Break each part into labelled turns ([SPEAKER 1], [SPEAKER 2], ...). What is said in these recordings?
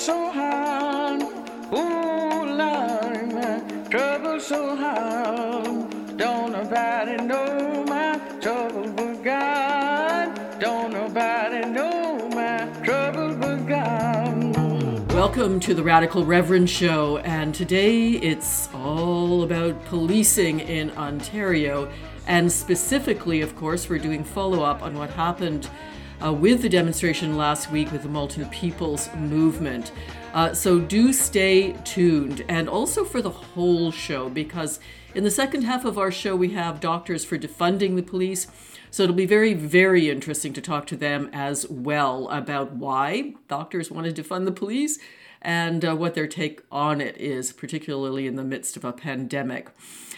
[SPEAKER 1] so hard. Ooh, Lord, trouble so hard. Don't nobody know my trouble but God. Don't nobody know my trouble but God.
[SPEAKER 2] Welcome to the Radical Reverend Show, and today it's all about policing in Ontario. And specifically, of course, we're doing follow up on what happened uh, with the demonstration last week with the Malton People's Movement. Uh, so do stay tuned, and also for the whole show, because in the second half of our show, we have Doctors for Defunding the Police. So it'll be very, very interesting to talk to them as well about why doctors want to defund the police and uh, what their take on it is, particularly in the midst of a pandemic.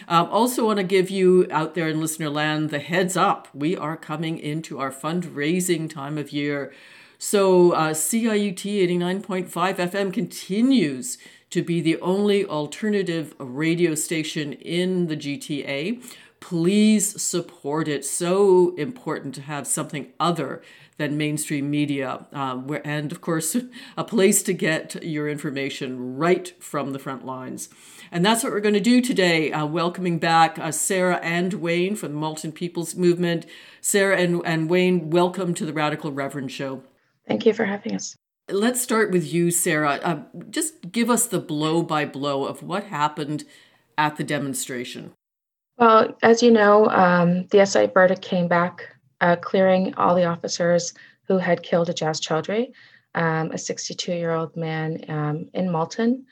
[SPEAKER 2] Um, also, want to give you out there in listener land the heads up. We are coming into our fundraising time of year. So, uh, CIUT 89.5 FM continues to be the only alternative radio station in the GTA. Please support it. So important to have something other than mainstream media, um, where, and of course, a place to get your information right from the front lines. And that's what we're going to do today, uh, welcoming back uh, Sarah and Wayne from the Malton People's Movement. Sarah and, and Wayne, welcome to the Radical Reverend Show.
[SPEAKER 3] Thank you for having us.
[SPEAKER 2] Let's start with you, Sarah. Uh, just give us the blow by blow of what happened at the demonstration.
[SPEAKER 3] Well, as you know, um, the SI verdict came back uh, clearing all the officers who had killed Ejaz Choudry, um, a 62 year old man um, in Malton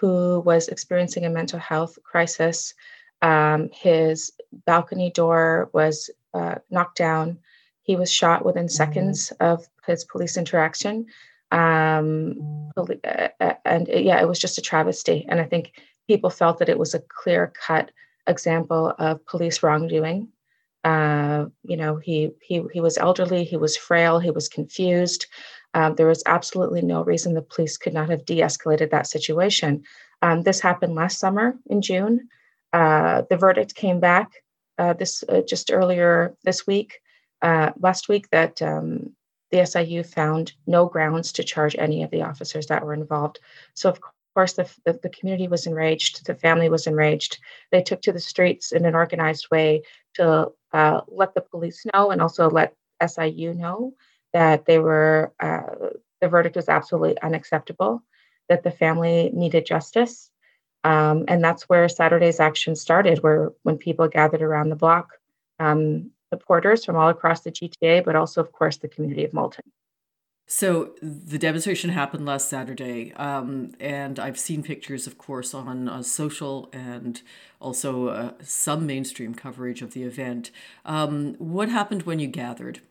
[SPEAKER 3] who was experiencing a mental health crisis. Um, his balcony door was uh, knocked down. He was shot within mm-hmm. seconds of his police interaction. Um, uh, uh, and it, yeah, it was just a travesty. And I think people felt that it was a clear cut example of police wrongdoing. Uh, you know, he he he was elderly, he was frail, he was confused. Um, there was absolutely no reason the police could not have de-escalated that situation. Um, this happened last summer in June. Uh, the verdict came back uh, this uh, just earlier this week, uh, last week, that um, the SIU found no grounds to charge any of the officers that were involved. So, of course, the, the, the community was enraged, the family was enraged. They took to the streets in an organized way to uh, let the police know and also let SIU know that they were uh, the verdict was absolutely unacceptable, that the family needed justice, um, and that's where Saturday's action started. Where when people gathered around the block, um, supporters from all across the GTA, but also, of course, the community of Malton.
[SPEAKER 2] So the demonstration happened last Saturday, um, and I've seen pictures, of course, on uh, social and also uh, some mainstream coverage of the event. Um, what happened when you gathered?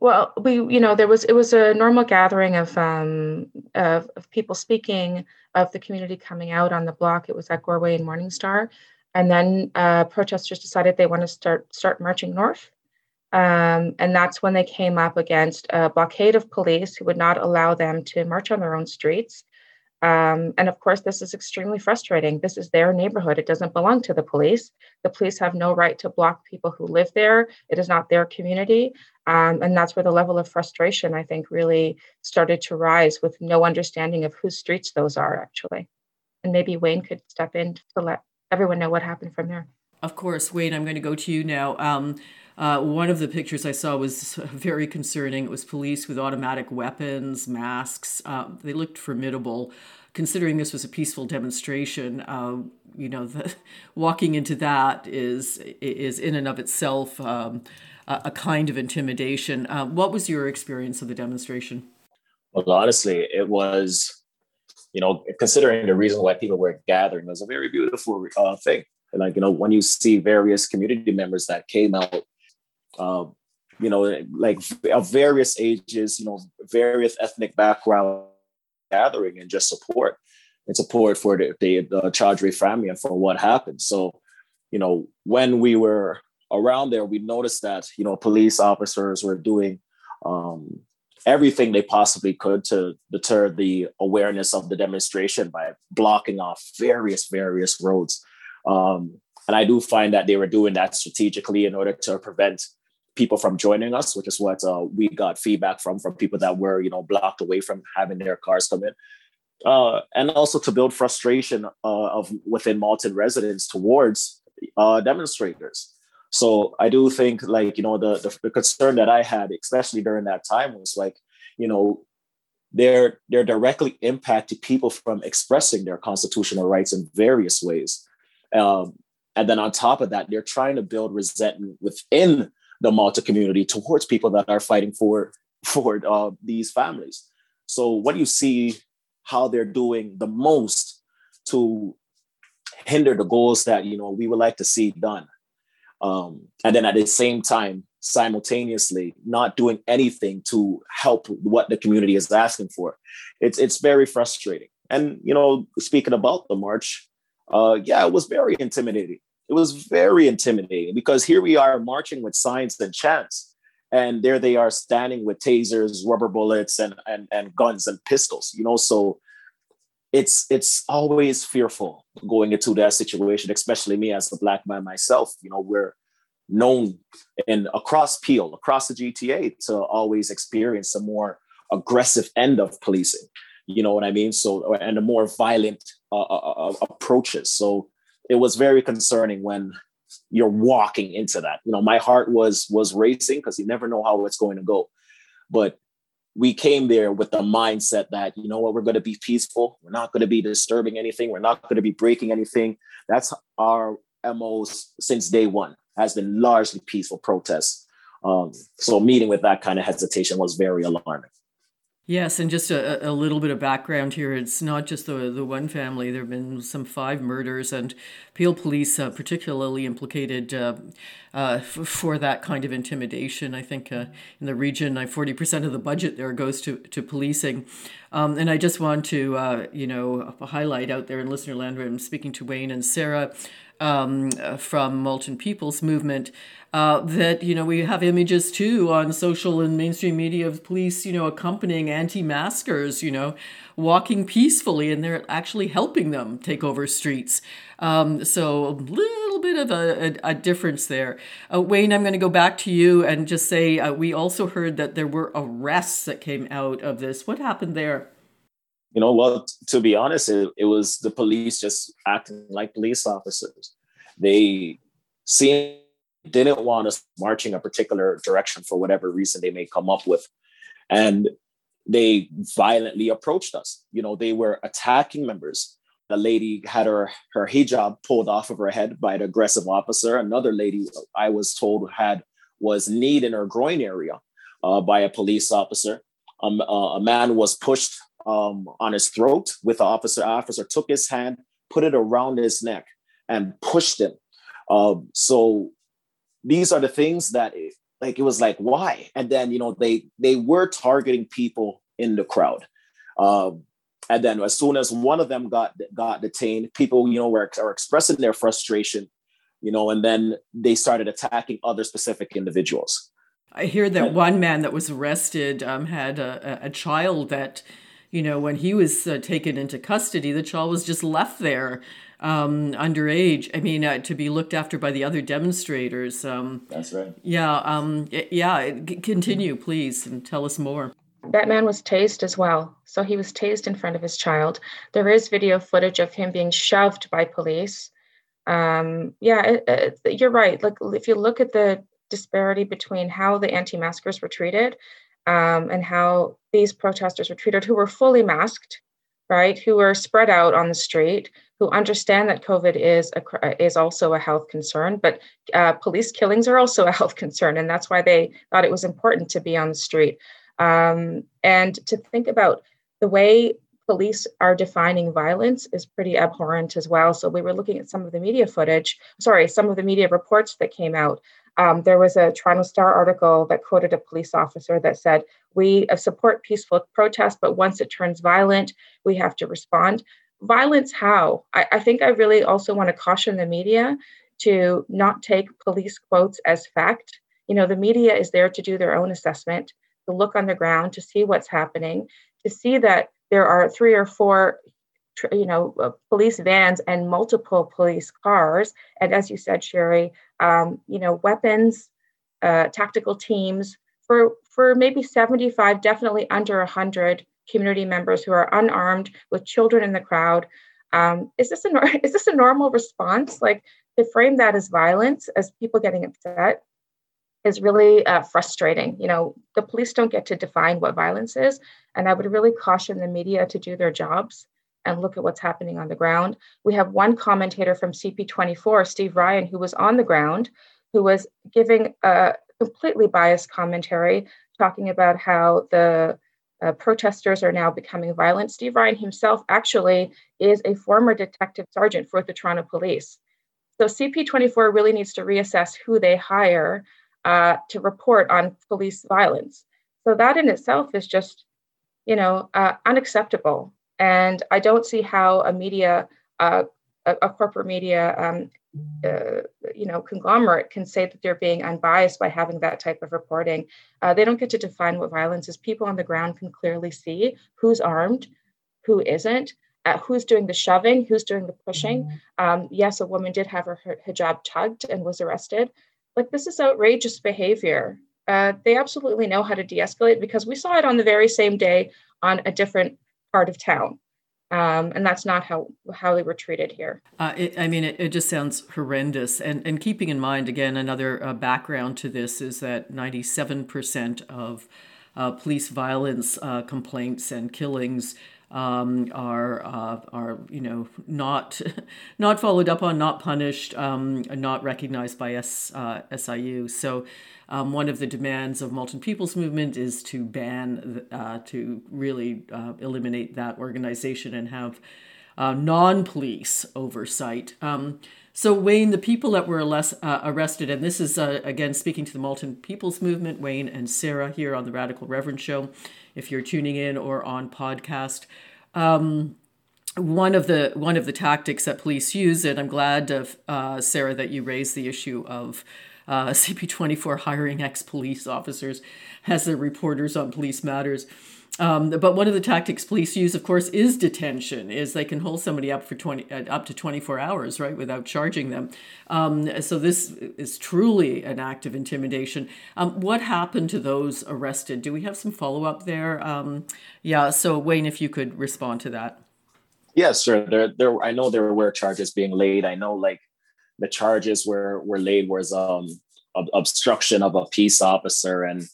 [SPEAKER 3] Well, we, you know, there was it was a normal gathering of um, of, of people speaking, of the community coming out on the block. It was at Goreway and Morningstar, and then uh, protesters decided they want to start start marching north um, and that's when they came up against a blockade of police who would not allow them to march on their own streets. Um, and of course, this is extremely frustrating. This is their neighborhood. It doesn't belong to the police. The police have no right to block people who live there. It is not their community. Um, and that's where the level of frustration, I think, really started to rise with no understanding of whose streets those are, actually. And maybe Wayne could step in to let everyone know what happened from there.
[SPEAKER 2] Of course, Wayne, I'm going to go to you now. Um, uh, one of the pictures I saw was very concerning. It was police with automatic weapons, masks. Uh, they looked formidable. Considering this was a peaceful demonstration, uh, you know, the, walking into that is is in and of itself um, a, kind of intimidation. Uh, what was your experience of the demonstration?
[SPEAKER 4] Well, honestly, it was, you know, considering the reason why people were gathering, it was a very beautiful uh, thing. Like, you know, when you see various community members that came out uh, you know, like of various ages, you know, various ethnic background gathering and just support and support for the, the, the Choudry family and for what happened. So, you know, when we were around there, we noticed that, you know, police officers were doing um, everything they possibly could to deter the awareness of the demonstration by blocking off various, various roads. Um, and I do find that they were doing that strategically in order to prevent people from joining us, which is what uh, we got feedback from from people that were you know blocked away from having their cars come in. uh, and also to build frustration uh, of within Malton residents towards uh, demonstrators. So I do think, like you know, the, the the concern that I had, especially during that time, was like, you know, they're they're directly impacting people from expressing their constitutional rights in various ways. Um, and then on top of that, they're trying to build resentment within the Malton community towards people that are fighting for for uh, these families. So what you see how they're doing the most to hinder the goals that you know we would like to see done? Um, and then at the same time simultaneously not doing anything to help what the community is asking for. It's it's very frustrating. And you know speaking about the march uh, yeah it was very intimidating. It was very intimidating because here we are marching with signs and chants and there they are standing with tasers rubber bullets and and, and guns and pistols you know? So it's it's always fearful going into that situation especially me as a black man myself you know? We're known and across peel across the gta to always experience a more aggressive end of policing you know what i mean? So and a more violent uh, uh, uh approaches. So it was very concerning when you're walking into that. You know, my heart was was racing because you never know how it's going to go. But we came there with the mindset that you know what we're going to be peaceful. We're not going to be disturbing anything. We're not going to be breaking anything. That's our mos since day one has been largely peaceful protests. Um, so meeting with that kind of hesitation was very alarming
[SPEAKER 2] Yes, and just a, a little bit of background here. It's not just the the one family. There have been some five murders, and Peel Police uh, particularly implicated uh, uh, f- for that kind of intimidation. I think uh, in the region, uh, forty percent of the budget there goes to to policing. Um, and I just want to uh, you know highlight out there in listener land. I'm speaking to Wayne and Sarah um, from Malton People's Movement. Uh, that you know we have images too on social and mainstream media of police you know accompanying anti-maskers you know walking peacefully and they're actually helping them take over streets. Um, so a little bit of a, a, a difference there. Uh, wayne i'm going to go back to you and just say uh, we also heard that there were arrests that came out of this. What happened there
[SPEAKER 4] you know well to be honest it, it was the police just acting like police officers they seemed didn't want us marching a particular direction for whatever reason they may come up with. And they violently approached us. You know, they were attacking members. The lady had her, her hijab pulled off of her head by an aggressive officer. Another lady, I was told, had was kneed in her groin area uh, by a police officer. Um, uh, a man was pushed um, on his throat with the officer. Officer took his hand, put it around his neck, and pushed him. Uh, so these are the things that like it was like why and then you know they they were targeting people in the crowd um, and then as soon as one of them got got detained people you know were, are expressing their frustration you know and then they started attacking other specific individuals
[SPEAKER 2] i hear that one man that was arrested um, had a, a child that you know when he was uh, taken into custody the child was just left there um, underage. I mean, uh, to be looked after by the other demonstrators. Um,
[SPEAKER 4] That's right.
[SPEAKER 2] Yeah, um, yeah. Continue, please, and tell us more.
[SPEAKER 3] That man was tased as well. So he was tased in front of his child. There is video footage of him being shoved by police. Um, yeah, it, it, you're right. Like if you look at the disparity between how the anti-maskers were treated um, and how these protesters were treated, who were fully masked, right, who were spread out on the street, who understand that COVID is a, is also a health concern, but uh, police killings are also a health concern, and that's why they thought it was important to be on the street um, and to think about the way police are defining violence is pretty abhorrent as well. So we were looking at some of the media footage, sorry, some of the media reports that came out. Um, there was a Toronto Star article that quoted a police officer that said, "We uh, support peaceful protest, but once it turns violent, we have to respond." violence how? I, I think i really also want to caution the media to not take police quotes as fact. You know the media is there to do their own assessment to look on the ground to see what's happening to see that there are three or four you know uh, police vans and multiple police cars. And as you said Cheri um, you know weapons uh, tactical teams for for maybe 75 definitely under 100 community members who are unarmed with children in the crowd. Um, is this a is this a normal response? Like to frame that as violence, as people getting upset, is really uh, frustrating. You know, the police don't get to define what violence is, and I would really caution the media to do their jobs and look at what's happening on the ground. We have one commentator from CP24, Steve Ryan, who was on the ground, who was giving a completely biased commentary, talking about how the uh, protesters are now becoming violent. Steve Ryan himself actually is a former detective sergeant for the Toronto Police. So CP24 really needs to reassess who they hire uh, to report on police violence. So that in itself is just, you know, uh, unacceptable. And I don't see how a media, uh, a, a, corporate media, um, uh, you know, conglomerate can say that they're being unbiased by having that type of reporting. Uh, they don't get to define what violence is. People on the ground can clearly see who's armed, who isn't, uh, who's doing the shoving, who's doing the pushing. Um, yes, a woman did have her, her hijab tugged and was arrested. Like, this is outrageous behavior. Uh, they absolutely know how to de escalate because we saw it on the very same day on a different part of town. Um, and that's not how how they were treated here.
[SPEAKER 2] Uh, it, I mean, it, it, just sounds horrendous. And and keeping in mind again, another uh, background to this is that ninety seven percent of uh, police violence uh, complaints and killings um, are uh, are you know not not followed up on, not punished, um, not recognized by S, uh, SIU. So. Um, one of the demands of Malton People's Movement is to ban, uh, to really uh, eliminate that organization and have uh, non police oversight. Um, so, Wayne, the people that were less, uh, arrested, and this is uh, again speaking to the Malton People's Movement, Wayne and Sarah here on the Radical Reverend Show, if you're tuning in or on podcast. Um, one of the one of the tactics that police use, and I'm glad, of, uh, Sarah, that you raised the issue of uh, CP24 hiring ex police officers as their reporters on police matters. Um, but one of the tactics police use, of course, is detention. Is they can hold somebody up for twenty uh, up to twenty four hours, right, without charging them. Um, so this is truly an act of intimidation. Um, what happened to those arrested? Do we have some follow up there? Um, yeah. So Wayne, if you could respond to that.
[SPEAKER 4] Yes, sir. There, there. I know there were charges being laid. I know, like the charges were were laid was um ob- obstruction of a peace officer and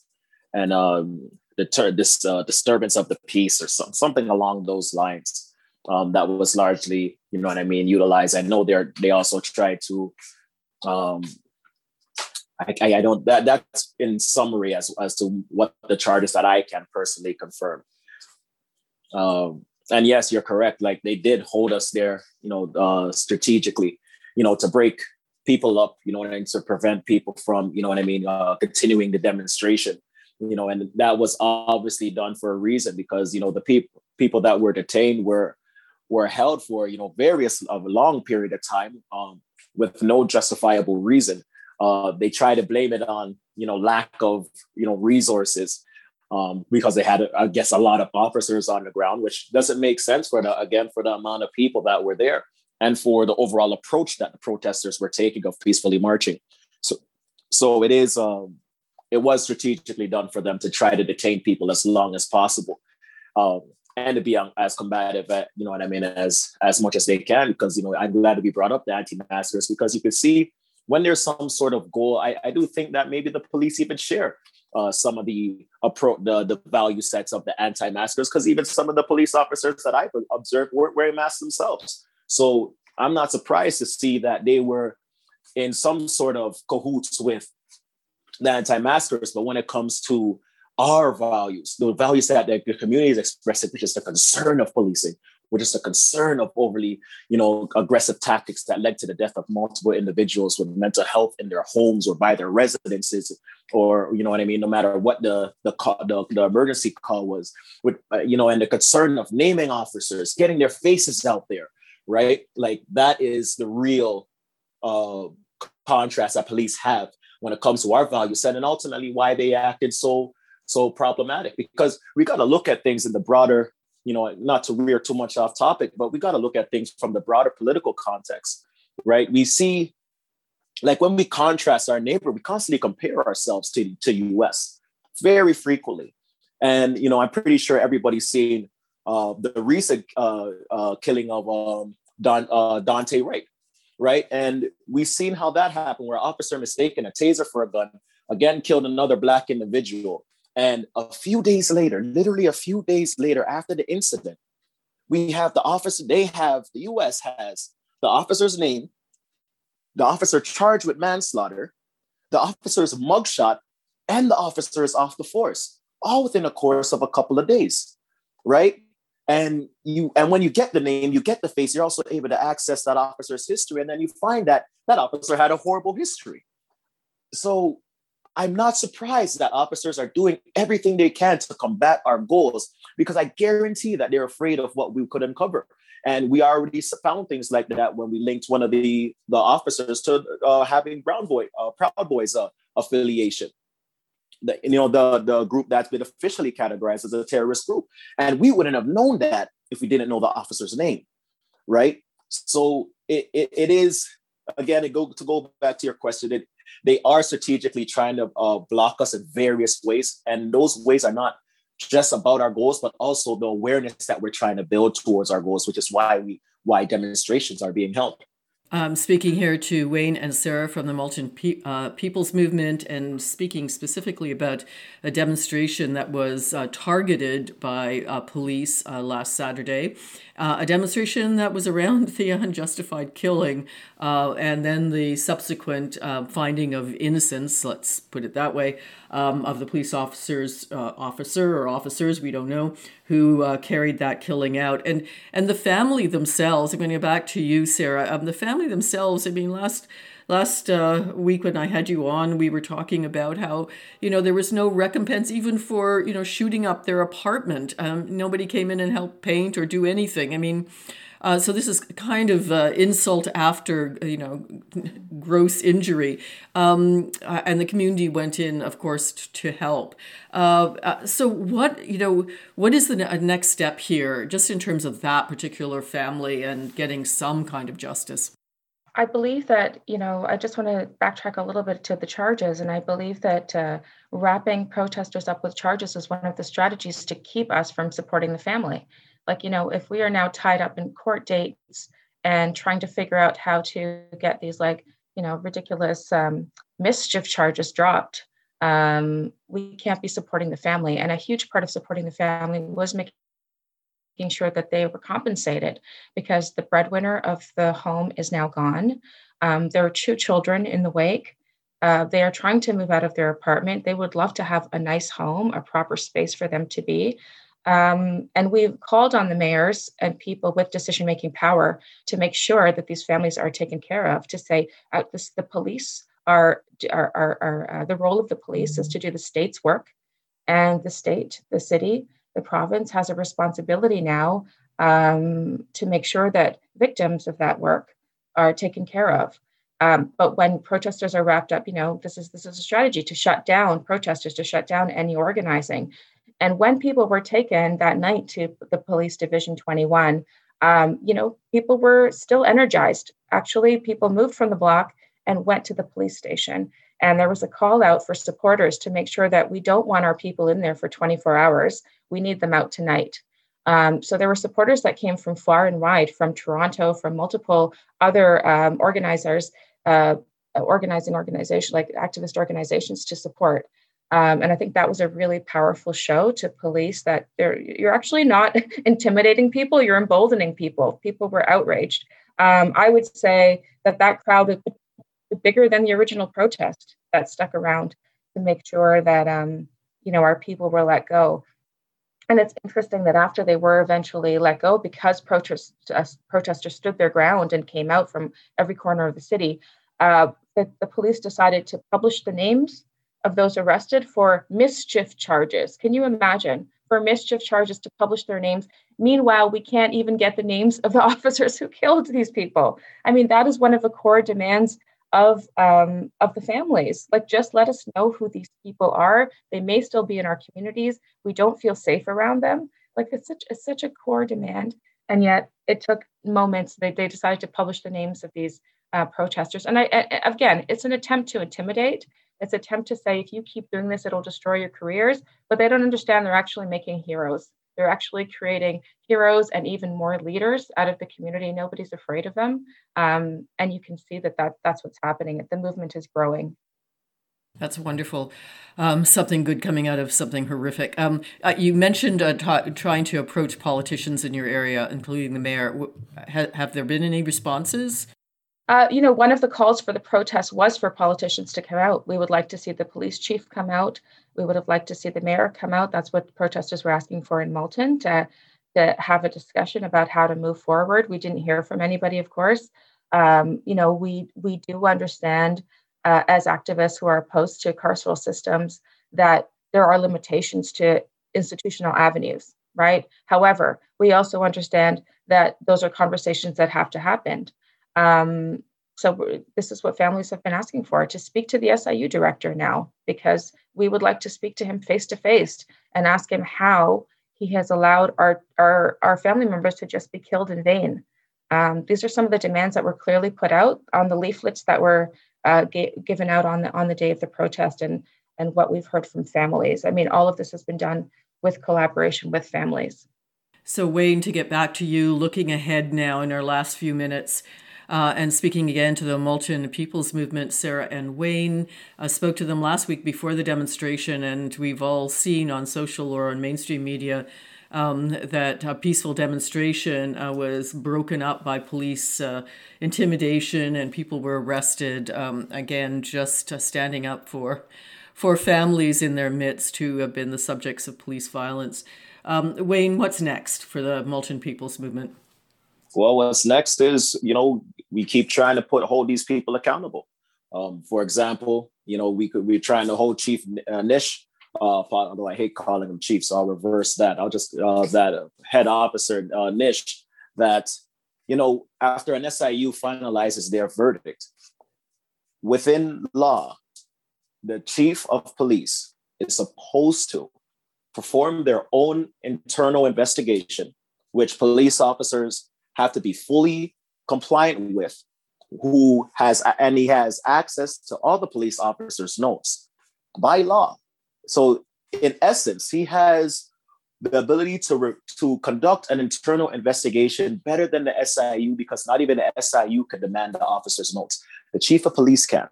[SPEAKER 4] and um deter this uh, disturbance of the peace or some, something along those lines um that was largely you know what i mean utilized i know they're they also tried to um I, I, I don't that that's in summary as as to what the charges that I can personally confirm. Um, and yes, you're correct. Like they did hold us there, you know, uh, strategically you know, to break people up, you know what I mean, to prevent people from, you know what I mean, uh, continuing the demonstration, you know, and that was obviously done for a reason because, you know, the people people that were detained were were held for, you know, various of a long period of time um, with no justifiable reason. Uh, they try to blame it on, you know, lack of, you know, resources. Um, because they had, I guess, a lot of officers on the ground, which doesn't make sense for the again for the amount of people that were there and for the overall approach that the protesters were taking of peacefully marching. So, so it is um, it was strategically done for them to try to detain people as long as possible, um, and to be as combative, at, you know what I mean, as as much as they can. Because you know I'm glad to be brought up the anti-maskers because you can see when there's some sort of goal, I, I do think that maybe the police even share uh, some of the approach, the, the value sets of the anti-maskers, because even some of the police officers that I've observed weren't wearing masks themselves. So I'm not surprised to see that they were in some sort of cahoots with the anti-maskers. But when it comes to our values, the values that the community is expressing, which is the concern of policing, which is the concern of overly, you know, aggressive tactics that led to the death of multiple individuals with mental health in their homes or by their residences, or you know what I mean. No matter what the the call, the, the emergency call was, with uh, you know, and the concern of naming officers, getting their faces out there, right? Like that is the real uh, contrast that police have when it comes to our value set, and ultimately why they acted so so problematic. Because we got to look at things in the broader, you know, not to rear too much off topic, but we got to look at things from the broader political context, right? We see, like when we contrast our neighbor, we constantly compare ourselves to to U.S. very frequently And you know, I'm pretty sure everybody's seen uh, the recent uh, uh, killing of um, Don, uh, Daunte Wright, right? And we've seen how that happened, where officer mistaken a taser for a gun, again killed another black individual. And a few days later, literally a few days later after the incident, we have the officer, they have, the US has the officer's name, the officer charged with manslaughter, the officer's mugshot, and the officer is off the force, all within a course of a couple of days, right? And you and when you get the name, you get the face, you're also able to access that officer's history, and then you find that that officer had a horrible history. So I'm not surprised that officers are doing everything they can to combat our goals because I guarantee that they're afraid of what we could uncover. And we already found things like that when we linked one of the, the officers to uh, having Brown Boy, uh, Proud Boys uh, affiliation. The, you know, the, the group that's been officially categorized as a terrorist group. And we wouldn't have known that if we didn't know the officer's name, right? So it, it, it is, again, it go, to go back to your question, it, they are strategically trying to uh, block us in various ways. And those ways are not just about our goals, but also the awareness that we're trying to build towards our goals, which is why we why demonstrations are being held.
[SPEAKER 2] Um, speaking here to Wayne and Sarah from the Malton Pe- uh, People's Movement, and speaking specifically about a demonstration that was uh, targeted by uh, police uh, last Saturday, uh, a demonstration that was around the unjustified killing uh, and then the subsequent finding of innocence, let's put it that way, um, of the police officers, officer or officers, we don't know, who uh, carried that killing out. And and the family themselves, I'm going to go back to you, Sarah. Um, the family themselves, I mean, last last uh, week when I had you on, we were talking about how you know there was no recompense even for you know shooting up their apartment. Um, nobody came in and helped paint or do anything. I mean, uh, so this is kind of uh, insult after you know gross injury, um, uh, and the community went in, of course, t- to help. Uh, uh, so what you know, what is the ne- next step here, just in terms of that particular family and getting some kind of justice?
[SPEAKER 3] I believe that, you know, I just want to backtrack a little bit to the charges. And I believe that uh, wrapping protesters up with charges is one of the strategies to keep us from supporting the family like you know if we are now tied up in court dates and trying to figure out how to get these like you know ridiculous um, mischief charges dropped um, we can't be supporting the family and a huge part of supporting the family was making sure that they were compensated because the breadwinner of the home is now gone um, there are two children in the wake uh, they are trying to move out of their apartment. They would love to have a nice home, a proper space for them to be. Um, and we've called on the mayors and people with decision making power to make sure that these families are taken care of, to say uh, this, the police are, are, are, are uh, the role of the police is to do the state's work. And the state, the city, the province has a responsibility now um, to make sure that victims of that work are taken care of. Um, but when protesters are wrapped up, you know, this is this is a strategy to shut down protesters, to shut down any organizing, and when people were taken that night to the police division 21, um, you know, people were still energized. Actually, people moved from the block and went to the police station. And there was a call out for supporters to make sure that we don't want our people in there for 24 hours. We need them out tonight. Um, so there were supporters that came from far and wide, from Toronto, from multiple other um, organizers, uh, organizing organizations like activist organizations to support. Um, and I think that was a really powerful show to police that you're actually not intimidating people, you're emboldening people. People were outraged. Um, I would say that that crowd was bigger than the original protest that stuck around to make sure that um, you know our people were let go. And it's interesting that after they were eventually let go, because protest, uh, protesters stood their ground and came out from every corner of the city, uh, the, the police decided to publish the names of those arrested for mischief charges. Can you imagine? For mischief charges to publish their names. Meanwhile, we can't even get the names of the officers who killed these people. I mean, that is one of the core demands of um, of the families. Like, just let us know who these people are. They may still be in our communities. We don't feel safe around them. Like, it's such it's such a core demand, and yet it took moments. They they decided to publish the names of these uh, protesters. And I, I, again, it's an attempt to intimidate It's attempt to say, if you keep doing this, it'll destroy your careers. But they don't understand they're actually making heroes. They're actually creating heroes and even more leaders out of the community. Nobody's afraid of them. Um, and you can see that, that that's what's happening. The movement is growing.
[SPEAKER 2] That's wonderful. Um, something good coming out of something horrific. Um, uh, you mentioned uh, t- trying to approach politicians in your area, including the mayor. Ha- have there been any responses?
[SPEAKER 3] Uh, you know, one of the calls for the protest was for politicians to come out. We would like to see the police chief come out. We would have liked to see the mayor come out. That's what protesters were asking for in Malton to, to have a discussion about how to move forward. We didn't hear from anybody, of course. Um, you know, we we do understand uh, as activists who are opposed to carceral systems that there are limitations to institutional avenues, right? However, we also understand that those are conversations that have to happen. Um, so this is what families have been asking for to speak to the SIU director now, because we would like to speak to him face to face and ask him how he has allowed our, our, our family members to just be killed in vain. Um, these are some of the demands that were clearly put out on the leaflets that were uh, g- given out on the on the day of the protest, and and what we've heard from families. I mean, all of this has been done with collaboration with families.
[SPEAKER 2] So, Wayne, to get back to you, looking ahead now in our last few minutes, uh, and speaking again to the Malton People's Movement, Sarah and Wayne uh, spoke to them last week before the demonstration, and we've all seen on social or on mainstream media um, that a peaceful demonstration uh, was broken up by police uh, intimidation and people were arrested. Um, again, just uh, standing up for for families in their midst who have been the subjects of police violence. Um, Wayne, what's next for the Malton People's Movement?
[SPEAKER 4] Well, what's next is, you know, we keep trying to put hold these people accountable. Um, for example, you know, we could we're trying to hold Chief uh, Nish, uh, although I hate calling him chief, so I'll reverse that. I'll just uh, that head officer uh, Nish that you know after an SIU finalizes their verdict within law, the chief of police is supposed to perform their own internal investigation, which police officers have to be fully compliant with who has and he has access to all the police officers notes. By law. So in essence he has the ability to re- to conduct an internal investigation better than the SIU because not even the SIU can demand the officer's notes. The chief of police can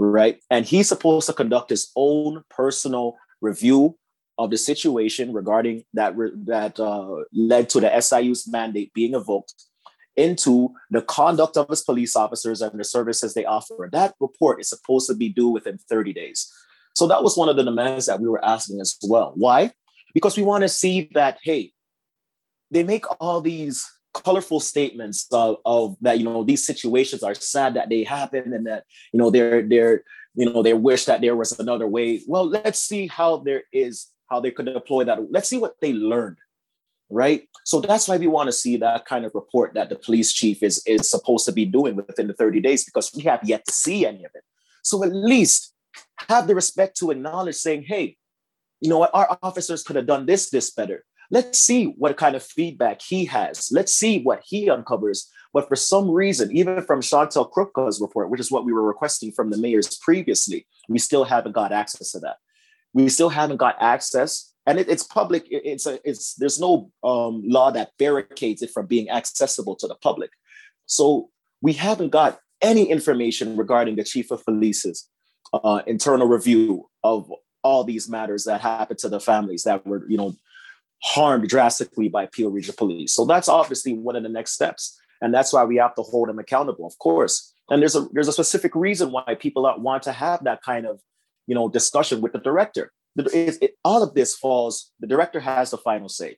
[SPEAKER 4] right? And he's supposed to conduct his own personal review of the situation regarding that that uh, led to the SIU's mandate being invoked into the conduct of its police officers and the services they offer. That report is supposed to be due within 30 days. So that was one of the demands that we were asking as well. Why? Because we want to see that, hey, they make all these colorful statements of, of that, you know, these situations are sad that they happen and that, you know, they're they're you know they wish that there was another way. Well, let's see how there is how they could deploy that. Let's see what they learned, right? So that's why we want to see that kind of report that the police chief is is supposed to be doing within the 30 days because we have yet to see any of it. So at least have the respect to acknowledge saying, hey, you know what, our officers could have done this, this better. Let's see what kind of feedback he has. Let's see what he uncovers. But for some reason, even from Chantel Krupka's report, which is what we were requesting from the mayors previously, we still haven't got access to that we still haven't got access and it, it's public it's a, it's there's no um, law that barricades it from being accessible to the public so we haven't got any information regarding the chief of police's uh, internal review of all these matters that happened to the families that were you know harmed drastically by Peel Regional Police. So that's obviously one of the next steps, and that's why we have to hold them accountable, of course. And there's a there's a specific reason why people want to have that kind of you know, discussion with the director. It, it, all of this falls, the director has the final say.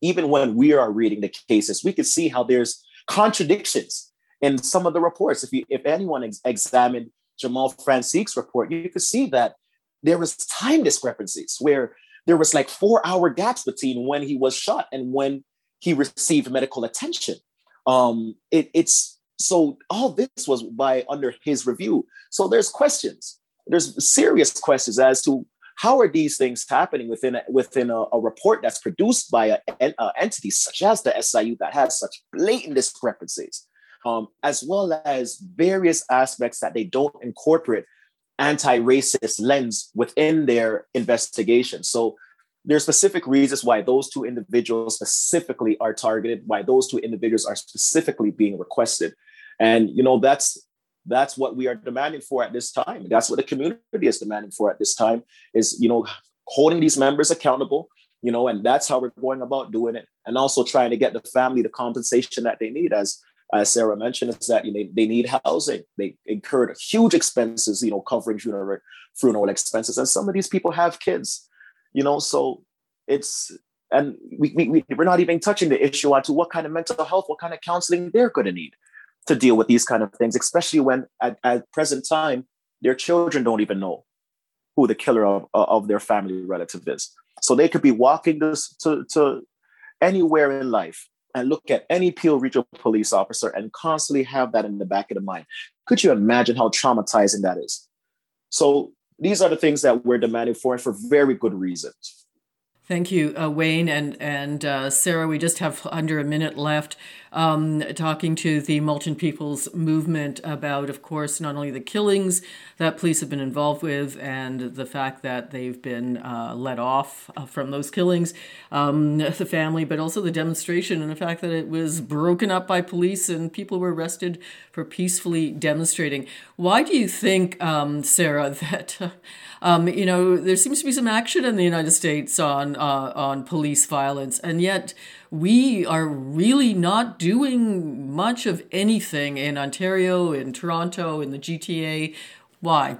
[SPEAKER 4] Even when we are reading the cases, we can see how there's contradictions in some of the reports. If you, if anyone ex- examined Jamal Francique's report, you could see that there was time discrepancies where there was like four hour gaps between when he was shot and when he received medical attention. Um, it, it's so all this was by under his review. So there's questions there's serious questions as to how are these things happening within a, within a, a report that's produced by an entity such as the SIU that has such blatant discrepancies, um, as well as various aspects that they don't incorporate anti-racist lens within their investigation. So there are specific reasons why those two individuals specifically are targeted, why those two individuals are specifically being requested. And you know, that's that's what we are demanding for at this time. That's what the community is demanding for at this time is, you know, holding these members accountable, you know, and that's how we're going about doing it. And also trying to get the family the compensation that they need as as Sarah mentioned, is that you know, they need housing. They incurred huge expenses, you know, covering funeral, funeral expenses. And some of these people have kids, you know, so it's, and we, we, we're not even touching the issue onto what kind of mental health, what kind of counseling they're going to need to deal with these kind of things, especially when at, at present time, their children don't even know who the killer of, of their family relative is. So they could be walking this to, to anywhere in life and look at any Peel Regional Police officer and constantly have that in the back of the mind. Could you imagine how traumatizing that is? So these are the things that we're demanding for, and for very good reasons.
[SPEAKER 2] Thank you, uh, Wayne and and uh, Sarah. We just have under a minute left um, talking to the Malton People's Movement about, of course, not only the killings that police have been involved with and the fact that they've been uh, let off uh, from those killings, um, the family, but also the demonstration and the fact that it was broken up by police and people were arrested for peacefully demonstrating. Why do you think, um, Sarah, that um, you know there seems to be some action in the United States on uh, on police violence, and yet we are really not doing much of anything in Ontario, in Toronto, in the GTA. Why?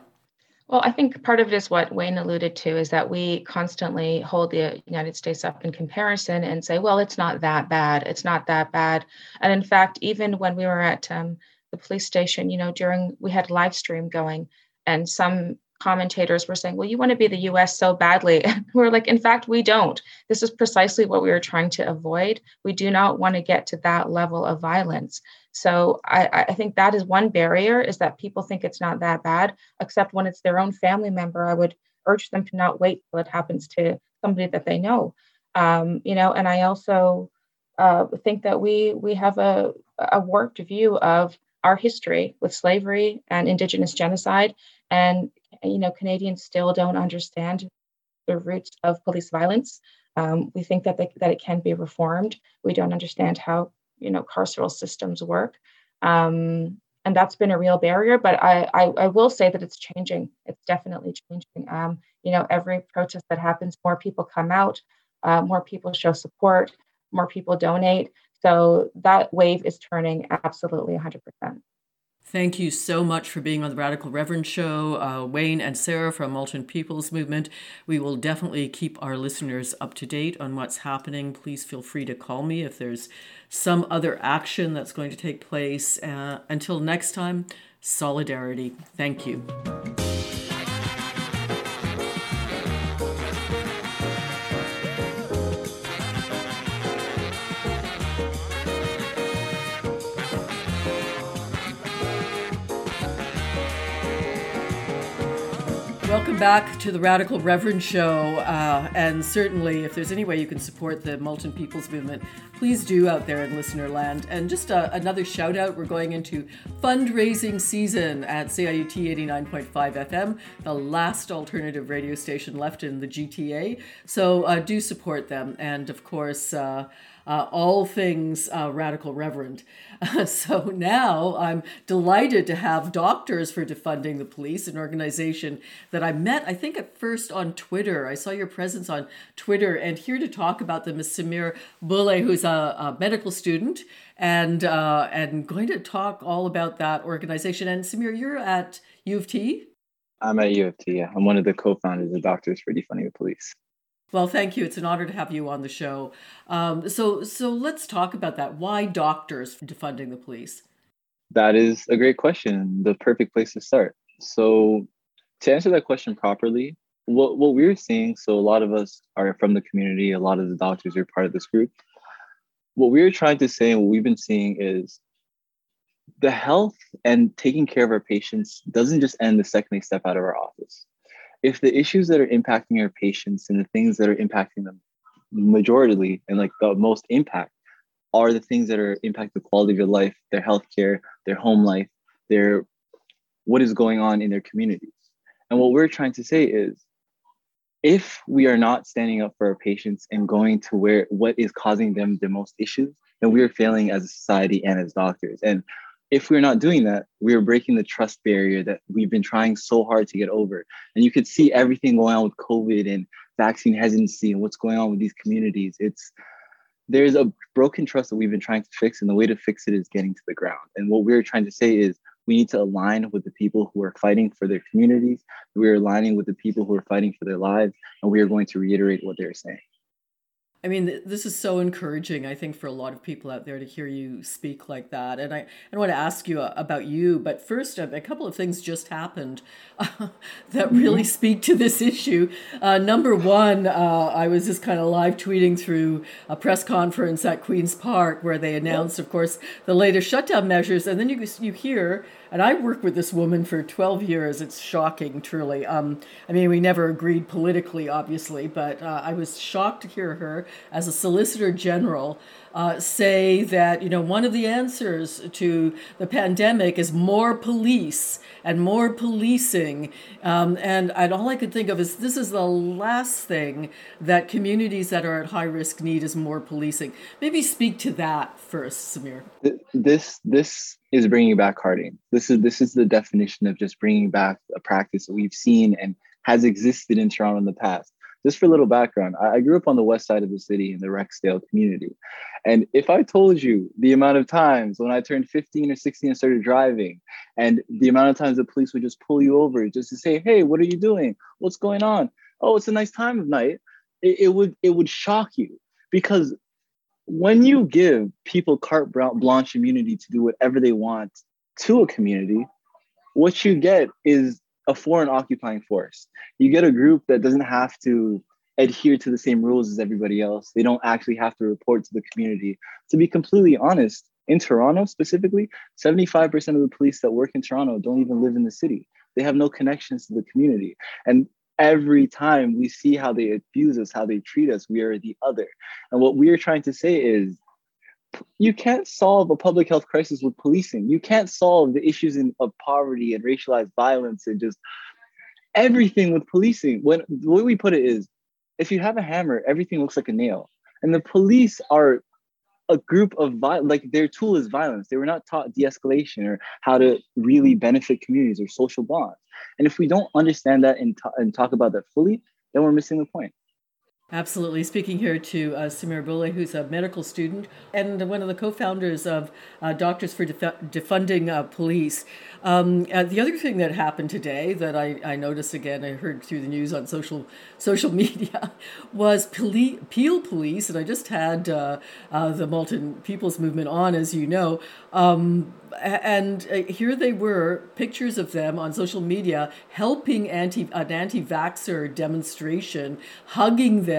[SPEAKER 3] Well, I think part of it is what Wayne alluded to is that we constantly hold the United States up in comparison and say, well, it's not that bad. It's not that bad. And in fact, even when we were at um, the police station, you know, during we had live stream going, and some commentators were saying, well, you want to be the US so badly. And we're like, in fact, we don't. This is precisely what we were trying to avoid. We do not want to get to that level of violence. So I, I think that is one barrier is that people think it's not that bad, except when it's their own family member. I would urge them to not wait till it happens to somebody that they know. Um, you know, and I also uh, think that we we have a, a warped view of our history with slavery and indigenous genocide and you know, Canadians still don't understand the roots of police violence. Um, we think that they, that it can be reformed. We don't understand how you know carceral systems work, um, and that's been a real barrier. But I, I, I will say that it's changing. It's definitely changing. Um, you know, every protest that happens, more people come out, uh, more people show support, more people donate. So that wave is turning absolutely 100 percent.
[SPEAKER 2] Thank you so much for being on the Radical Reverend Show, uh, Wayne and Sarah from Malton People's Movement. We will definitely keep our listeners up to date on what's happening. Please feel free to call me if there's some other action that's going to take place. Uh, until next time, solidarity. Thank you. Welcome back to the Radical Reverend Show. Uh, and certainly, if there's any way you can support the Malton People's Movement, please do out there in listener land. And just uh, another shout out we're going into fundraising season at CIUT 89.5 FM, the last alternative radio station left in the GTA. So uh, do support them. And of course, uh, uh, all things uh, radical reverend. So now I'm delighted to have Doctors for Defunding the Police, an organization that I met, I think, at first on Twitter. I saw your presence on Twitter, and here to talk about them is Semir Bulle, who's a, a medical student and uh, and going to talk all about that organization. And Samir, you're at U of T.
[SPEAKER 5] I'm at U of T. Yeah, I'm one of the co-founders of Doctors for Defunding the Police.
[SPEAKER 2] Well, thank you. It's an honor to have you on the show. Um, so, so let's talk about that. Why doctors defunding the police?
[SPEAKER 5] That is a great question. The perfect place to start. So, to answer that question properly, what what we're seeing. So, a lot of us are from the community. A lot of the doctors are part of this group. What we're trying to say and what we've been seeing is the health and taking care of our patients doesn't just end the second they step out of our office if the issues that are impacting our patients and the things that are impacting them majorly and like the most impact are the things that are impact the quality of your life, their healthcare, their home life, their what is going on in their communities. And what we're trying to say is if we are not standing up for our patients and going to where what is causing them the most issues, then we are failing as a society and as doctors. And if we're not doing that, we are breaking the trust barrier that we've been trying so hard to get over. And you could see everything going on with COVID and vaccine hesitancy and what's going on with these communities. It's there's a broken trust that we've been trying to fix, and the way to fix it is getting to the ground. And what we're trying to say is we need to align with the people who are fighting for their communities. We are aligning with the people who are fighting for their lives, and we are going to reiterate what they're saying.
[SPEAKER 2] I mean, this is so encouraging, I think, for a lot of people out there to hear you speak like that. And I, I want to ask you uh, about you, but first, a couple of things just happened uh, that really mm-hmm. speak to this issue. Uh, number one, uh, I was just kind of live tweeting through a press conference at Queen's Park where they announced, of course, the latest shutdown measures. And then you, you hear and I worked with this woman for 12 years. It's shocking, truly. Um, I mean, we never agreed politically, obviously, but uh, I was shocked to hear her as a solicitor general uh, say that you know one of the answers to the pandemic is more police and more policing, um, and, all I could think of is this is the last thing that communities that are at high risk need is more policing. Maybe speak to that first, Semir.
[SPEAKER 5] This this is bringing back carding. This is this is the definition of just bringing back a practice that we've seen and has existed in Toronto in the past just for a little background, I, I grew up on the west side of the city in the Rexdale community. And if I told you the amount of times when I turned 15 or 16 and started driving, and the amount of times the police would just pull you over just to say, hey, what are you doing? What's going on? Oh, it's a nice time of night. It, it would it would shock you because when you give people carte blanche immunity to do whatever they want to a community, what you get is a foreign occupying force. You get a group that doesn't have to adhere to the same rules as everybody else. They don't actually have to report to the community. To be completely honest, in Toronto specifically, 75% of the police that work in Toronto don't even live in the city. They have no connections to the community. And every time we see how they abuse us, how they treat us, we are the other. And what we are trying to say is you can't solve a public health crisis with policing. You can't solve the issues in, of poverty and racialized violence and just everything with policing. When the way we put it is, if you have a hammer, everything looks like a nail. And the police are a group of violence, like their tool is violence. They were not taught de-escalation or how to really benefit communities or social bonds. And if we don't understand that and, t- and talk about that fully, then we're missing the point.
[SPEAKER 2] Absolutely. Speaking here to uh, Semir Bulle, who's a medical student and one of the co founders of uh, Doctors for Def- Defunding uh, Police. Um, uh, the other thing that happened today that I, I noticed again, I heard through the news on social social media, was Peel Police, and I just had uh, uh, the Malton People's Movement on, as you know. Um, and here they were, pictures of them on social media helping anti an anti-vaxxer demonstration, hugging them,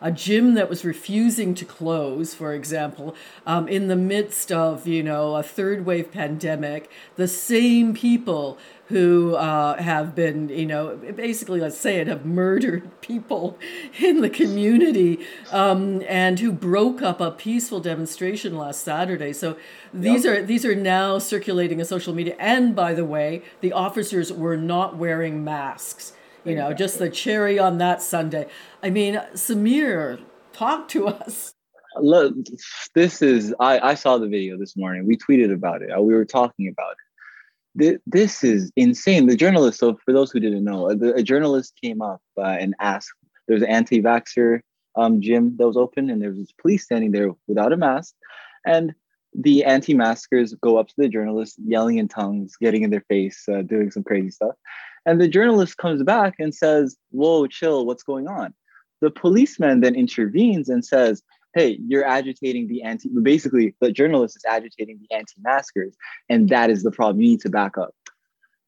[SPEAKER 2] a gym that was refusing to close, for example, um, in the midst of you know a third wave pandemic. The same same people who uh, have been, you know, basically, let's say it, have murdered people in the community um, and who broke up a peaceful demonstration last Saturday. So these yep. are these are now circulating in social media. And by the way, the officers were not wearing masks. You know, just the cherry on that Sunday. I mean, Semir, talk to us.
[SPEAKER 5] Look, this is I, I saw the video this morning. We tweeted about it. We were talking about it this is insane. The journalist, so for those who didn't know, a, a journalist came up uh, and asked, there's an anti-vaxxer um, gym that was open and there was police standing there without a mask. And the anti-maskers go up to the journalist, yelling in tongues, getting in their face, uh, doing some crazy stuff. And the journalist comes back and says, whoa, chill, what's going on? The policeman then intervenes and says, hey, you're agitating the anti, basically, the journalist is agitating the anti maskers, and that is the problem. You need to back up.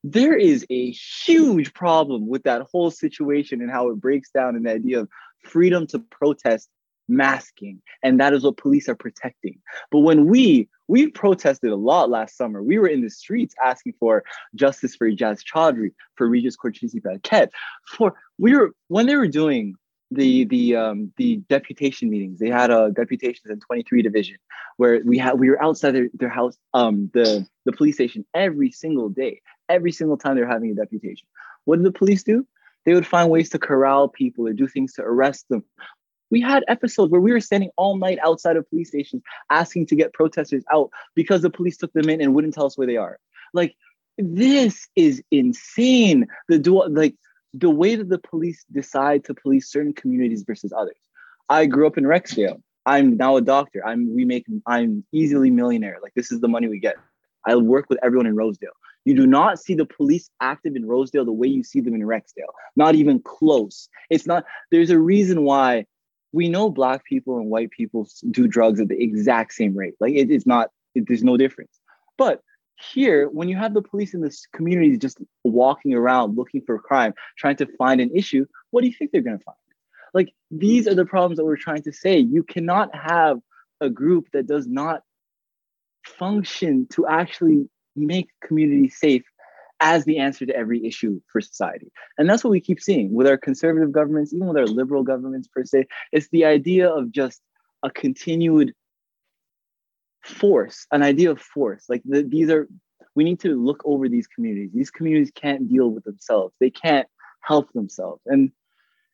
[SPEAKER 5] There is a huge problem with that whole situation and how it breaks down in the idea of freedom to protest masking and that is what police are protecting but when we we protested a lot last summer we were in the streets asking for justice for Ejaz Choudry for Regis Korchinski-Paquet for we were when they were doing the the um, the deputation meetings. They had a uh, deputations in 23 division where we had we were outside their, their house, um, the the police station every single day, every single time they're having a deputation. What did the police do? They would find ways to corral people or do things to arrest them. We had episodes where we were standing all night outside of police stations asking to get protesters out because the police took them in and wouldn't tell us where they are. Like this is insane. The dual like the way that the police decide to police certain communities versus others. I grew up in Rexdale. I'm now a doctor. I'm we make I'm easily millionaire. Like this is the money we get. I work with everyone in Rosedale. You do not see the police active in Rosedale the way you see them in Rexdale. Not even close. It's not. There's a reason why we know black people and white people do drugs at the exact same rate. Like it is not. It, there's no difference. But here, when you have the police in this community just walking around looking for crime, trying to find an issue, what do you think they're going to find? Like these are the problems that we're trying to say. You cannot have a group that does not function to actually make communities safe as the answer to every issue for society. And that's what we keep seeing with our conservative governments, even with our liberal governments per se. It's the idea of just a continued force, an idea of force. Like the, these are, we need to look over these communities. These communities can't deal with themselves. They can't help themselves. And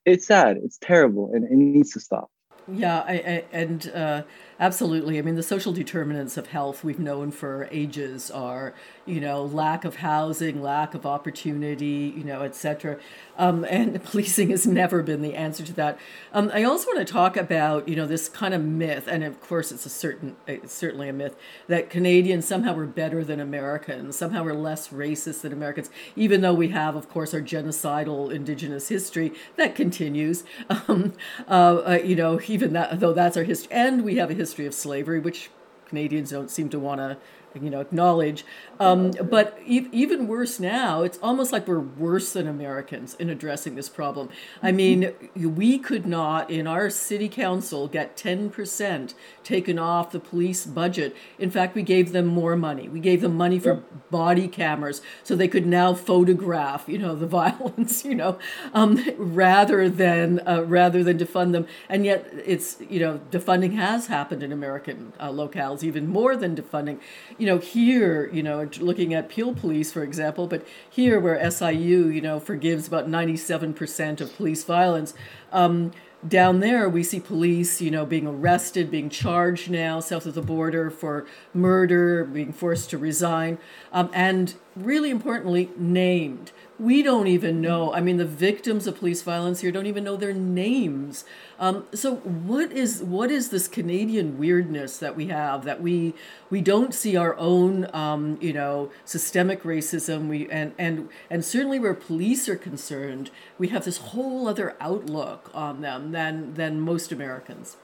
[SPEAKER 5] it's sad. It's terrible, and it needs to stop.
[SPEAKER 2] Yeah, I, I, and uh, absolutely. I mean, the social determinants of health we've known for ages are, you know, lack of housing, lack of opportunity, you know, etc. Um, and policing has never been the answer to that. Um, I also want to talk about, you know, this kind of myth, and of course, it's a certain, it's certainly a myth that Canadians somehow are better than Americans, somehow we're less racist than Americans, even though we have, of course, our genocidal Indigenous history that continues. Um, uh, uh, you know, even that, though that's our history, and we have a history of slavery, which Canadians don't seem to want to you know acknowledge um, but e- even worse now it's almost like we're worse than americans in addressing this problem. I mean we could not in our city council get 10% taken off the police budget. In fact we gave them more money. We gave them money for body cameras so they could now photograph you know the violence you know um, rather than uh, rather than defund them. And yet it's you know defunding has happened in american uh, locales even more than defunding you know, here, you know, looking at Peel Police, for example, but here where SIU, you know, forgives about 97% of police violence, um, down there we see police, you know, being arrested, being charged now south of the border for murder, being forced to resign, um, and really importantly, named we don't even know. I mean, the victims of police violence here don't even know their names. Um, so, what is what is this Canadian weirdness that we have that we we don't see our own, um, you know, systemic racism? We and and and certainly where police are concerned, we have this whole other outlook on them than than most Americans.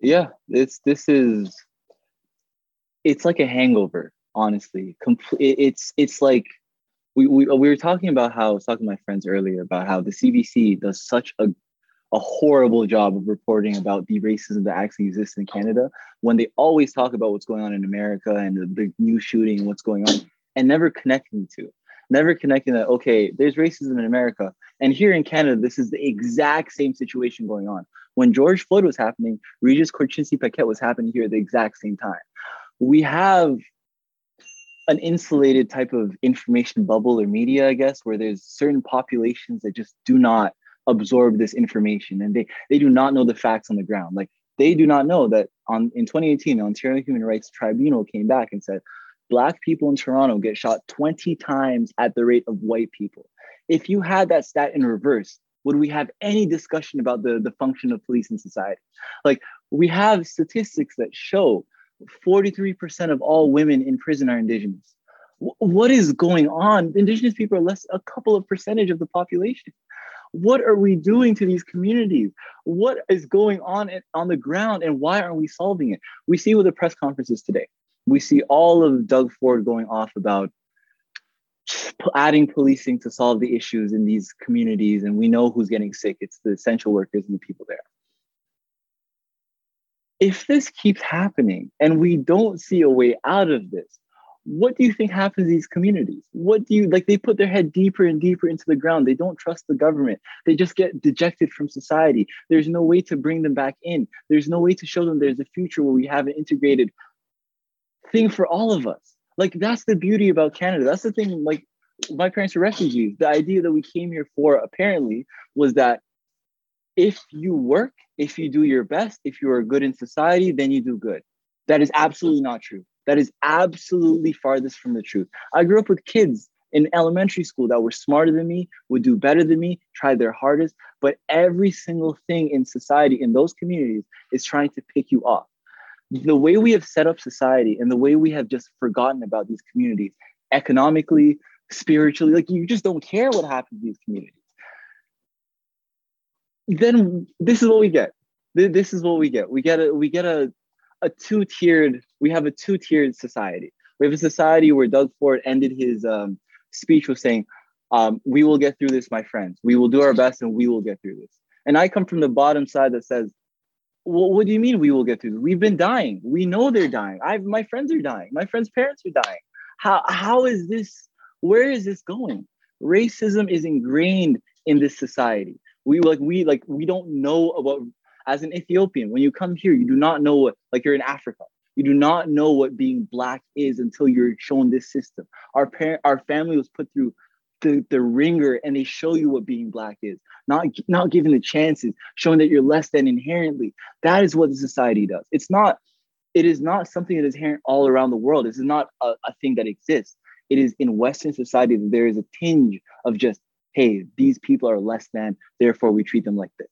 [SPEAKER 5] Yeah, it's this is it's like a hangover. Honestly, complete. It's it's like we, we, we were talking about how I was talking to my friends earlier about how the CBC does such a, a horrible job of reporting about the racism that actually exists in Canada when they always talk about what's going on in America and the, the new shooting and what's going on and never connecting to never connecting that okay there's racism in america. And here in canada this is the exact same situation going on. When george floyd was happening Regis Korchinski-Paquet was happening here at the exact same time. We have an insulated type of information bubble or media, I guess, where there's certain populations that just do not absorb this information and they they do not know the facts on the ground. Like they do not know that on in 2018, the Ontario Human Rights Tribunal came back and said black people in Toronto get shot 20 times at the rate of white people. If you had that stat in reverse, would we have any discussion about the, the function of police in society? Like we have statistics that show 43% of all women in prison are indigenous. what is going on? Indigenous people are less a couple of percentage of the population. What are we doing to these communities? What is going on on the ground and why aren't we solving it? We see with the press conferences today. We see all of Doug Ford going off about adding policing to solve the issues in these communities and we know who's getting sick it's the essential workers and the people there if this keeps happening and we don't see a way out of this, what do you think happens to these communities? What do you like? They put their head deeper and deeper into the ground. They don't trust the government. They just get dejected from society. There's no way to bring them back in. There's no way to show them there's a future where we have an integrated thing for all of us. Like that's the beauty about Canada. That's the thing. Like my parents are refugees. The idea that we came here for apparently was that if you work, if you do your best, if you are good in society, then you do good. That is absolutely not true. That is absolutely farthest from the truth. I grew up with kids in elementary school that were smarter than me, would do better than me, try their hardest. But every single thing in society, in those communities, is trying to pick you off. The way we have set up society and the way we have just forgotten about these communities economically, spiritually, like you just don't care what happens to these communities. Then this is what we get. This is what we get. We get a we get a a two-tiered, we have a two-tiered society. We have a society where Doug Ford ended his um, speech with saying, um, we will get through this, my friends. We will do our best and we will get through this. And I come from the bottom side that says, well, what do you mean we will get through this? We've been dying. We know they're dying. I my friends are dying. My friends' parents are dying. How how is this? Where is this going? Racism is ingrained in this society. We like we like we don't know about as an Ethiopian, when you come here, you do not know what like you're in Africa. You do not know what being black is until you're shown this system. Our parent, our family was put through the, the ringer and they show you what being black is, not, not given the chances, showing that you're less than inherently. That is what the society does. It's not, it is not something that is inherent all around the world. This is not a, a thing that exists. It is in Western society that there is a tinge of just, hey, these people are less than, therefore we treat them like this.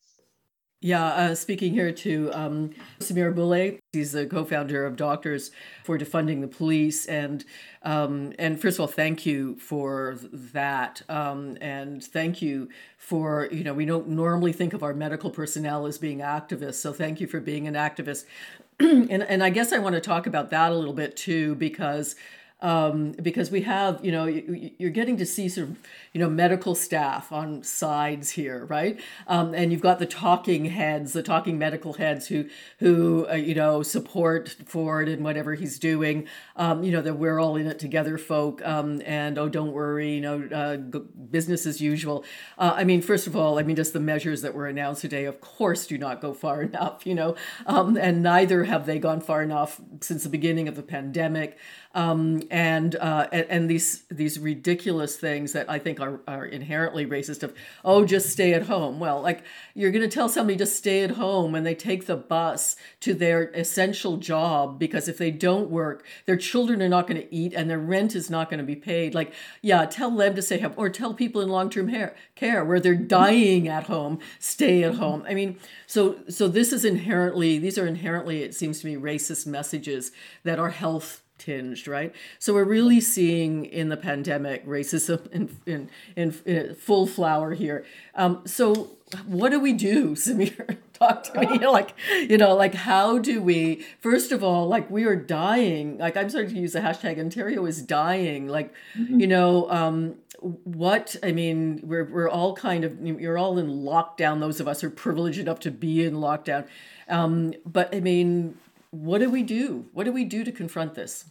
[SPEAKER 2] Yeah, uh, speaking here to um, Semir Bulle, he's the co-founder of Doctors for Defunding the Police, and um, and first of all, thank you for that, um, and thank you for you know we don't normally think of our medical personnel as being activists, so thank you for being an activist, and and I guess I want to talk about that a little bit too because um, because we have, you know, you're getting to see sort of, you know, medical staff on sides here, right? Um, and you've got the talking heads, the talking medical heads who, who, uh, you know, support Ford and whatever he's doing. Um, you know, that we're all in it together, folk. Um, and oh, don't worry, you know, uh, business as usual. Uh, I mean, first of all, I mean, just the measures that were announced today, of course, do not go far enough. You know, um, and neither have they gone far enough since the beginning of the pandemic um, and, uh, and, these these ridiculous things that I think are, are inherently racist. Of oh, just stay at home. Well, like you're going to tell somebody to stay at home and they take the bus to their essential job because if they don't work, their children are not going to eat and their rent is not going to be paid. Like yeah, tell them to stay home or tell people in long term care where they're dying at home, stay at home. I mean, so so this is inherently these are inherently it seems to me racist messages that are health tinged, right? So we're really seeing in the pandemic racism in, in, in, in full flower here. Um, so what do we do, Semir? Talk to me. like, you know, like how do we, first of all, like we are dying. Like I'm starting to use the hashtag Ontario is dying. Like, mm-hmm. you know, um, what, I mean, we're, we're all kind of, you're all in lockdown. Those of us are privileged enough to be in lockdown. Um, but I mean, what do we do? What do we do to confront this?